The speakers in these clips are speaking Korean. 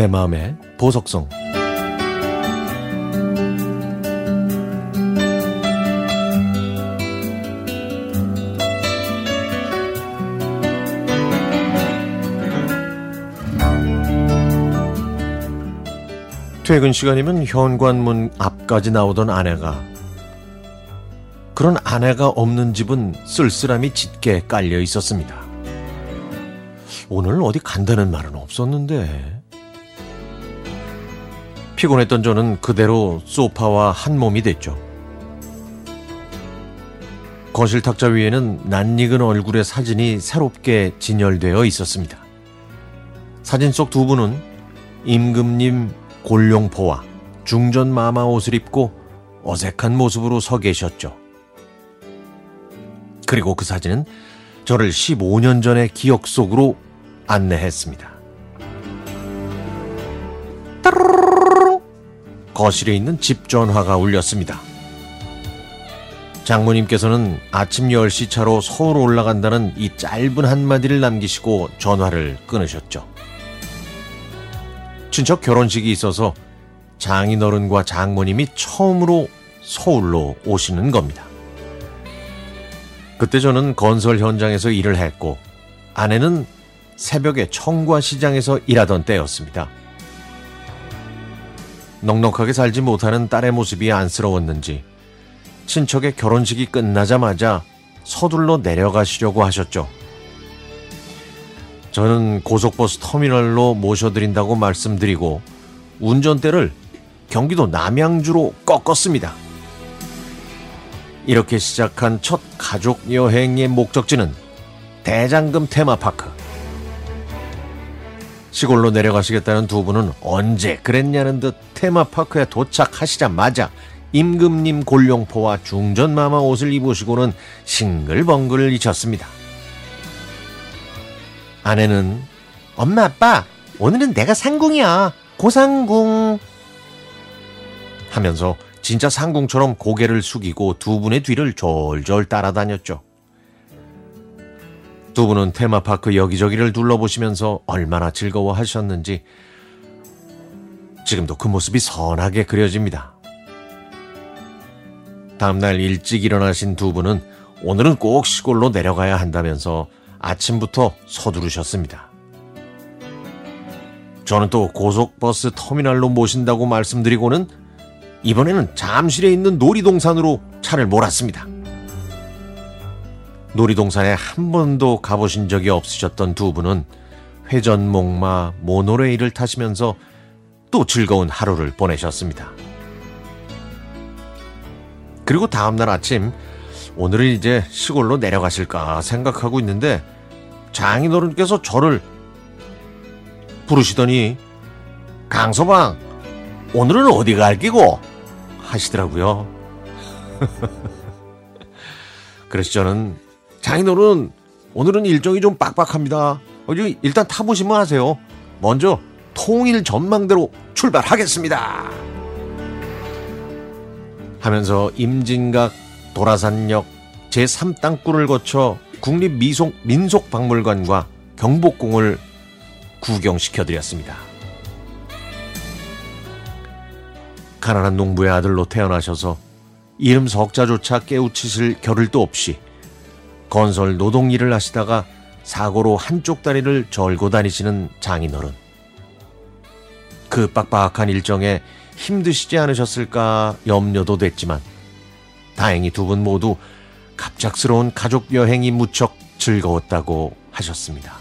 내 마음의 보석성 퇴근 시간이면 현관문 앞까지 나오던 아내가 그런 아내가 없는 집은 쓸쓸함이 짙게 깔려 있었습니다. 오늘 어디 간다는 말은 없었는데 피곤했던 저는 그대로 소파와 한 몸이 됐죠. 거실 탁자 위에는 낯익은 얼굴의 사진이 새롭게 진열되어 있었습니다. 사진 속 두 분은 임금님 골룡포와 중전 마마 옷을 입고 어색한 모습으로 서 계셨죠. 그리고 그 사진은 저를 15년 전의 기억 속으로 안내했습니다. 거실에 있는 집 전화가 울렸습니다. 장모님께서는 아침 10시 차로 서울 올라간다는 이 짧은 한마디를 남기시고 전화를 끊으셨죠. 친척 결혼식이 있어서 장인어른과 장모님이 처음으로 서울로 오시는 겁니다. 그때 저는 건설 현장에서 일을 했고 아내는 새벽에 청과 시장에서 일하던 때였습니다. 넉넉하게 살지 못하는 딸의 모습이 안쓰러웠는지 친척의 결혼식이 끝나자마자 서둘러 내려가시려고 하셨죠. 저는 고속버스 터미널로 모셔드린다고 말씀드리고 운전대를 경기도 남양주로 꺾었습니다. 이렇게 시작한 첫 가족 여행의 목적지는 대장금 테마파크. 시골로 내려가시겠다는 두 분은 언제 그랬냐는 듯 테마파크에 도착하시자마자 임금님 골룡포와 중전마마 옷을 입으시고는 싱글벙글 잊혔습니다. 아내는 엄마 아빠 오늘은 내가 상궁이야 고상궁 하면서 진짜 상궁처럼 고개를 숙이고 두 분의 뒤를 졸졸 따라다녔죠. 두 분은 테마파크 여기저기를 둘러보시면서 얼마나 즐거워하셨는지 지금도 그 모습이 선하게 그려집니다. 다음날 일찍 일어나신 두 분은 오늘은 꼭 시골로 내려가야 한다면서 아침부터 서두르셨습니다. 저는 또 고속버스 터미널로 모신다고 말씀드리고는 이번에는 잠실에 있는 놀이동산으로 차를 몰았습니다. 놀이동산에 한 번도 가보신 적이 없으셨던 두 분은 회전목마, 모노레일을 타시면서 또 즐거운 하루를 보내셨습니다. 그리고 다음날 아침 오늘은 이제 시골로 내려가실까 생각하고 있는데 장인어른께서 저를 부르시더니 강서방 오늘은 어디 갈 끼고 하시더라고요. 그래서 저는 장인어른 오늘은 일정이 좀 빡빡합니다. 어디 일단 타보시면 하세요. 먼저 통일 전망대로 출발하겠습니다. 하면서 임진각 도라산역 제3땅굴을 거쳐 국립민속박물관과 경복궁을 구경시켜 드렸습니다. 가난한 농부의 아들로 태어나셔서 이름 석자조차 깨우치실 겨를도 없이 건설 노동 일을 하시다가 사고로 한쪽 다리를 절고 다니시는 장인어른. 그 빡빡한 일정에 힘드시지 않으셨을까 염려도 됐지만 다행히 두 분 모두 갑작스러운 가족 여행이 무척 즐거웠다고 하셨습니다.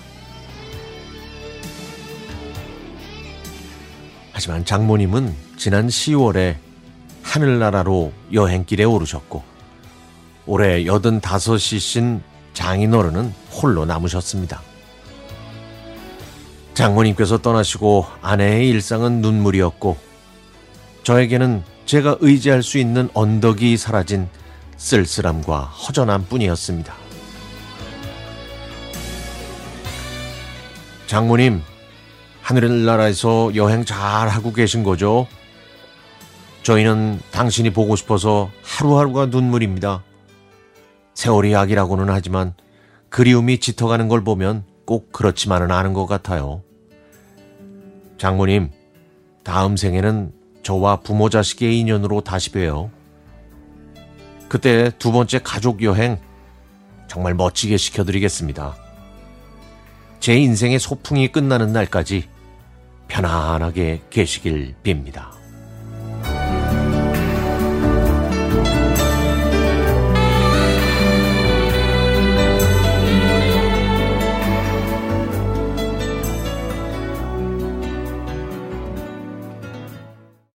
하지만 장모님은 지난 10월에 하늘나라로 여행길에 오르셨고 올해 85이신 장인어른은 홀로 남으셨습니다. 장모님께서 떠나시고 아내의 일상은 눈물이었고 저에게는 제가 의지할 수 있는 언덕이 사라진 쓸쓸함과 허전함 뿐이었습니다. 장모님, 하늘나라에서 여행 잘 하고 계신 거죠? 저희는 당신이 보고 싶어서 하루하루가 눈물입니다. 세월이 약이라고는 하지만 그리움이 짙어가는 걸 보면 꼭 그렇지만은 않은 것 같아요. 장모님, 다음 생에는 저와 부모 자식의 인연으로 다시 봬요. 그때 두 번째 가족 여행 정말 멋지게 시켜드리겠습니다. 제 인생의 소풍이 끝나는 날까지 편안하게 계시길 빕니다.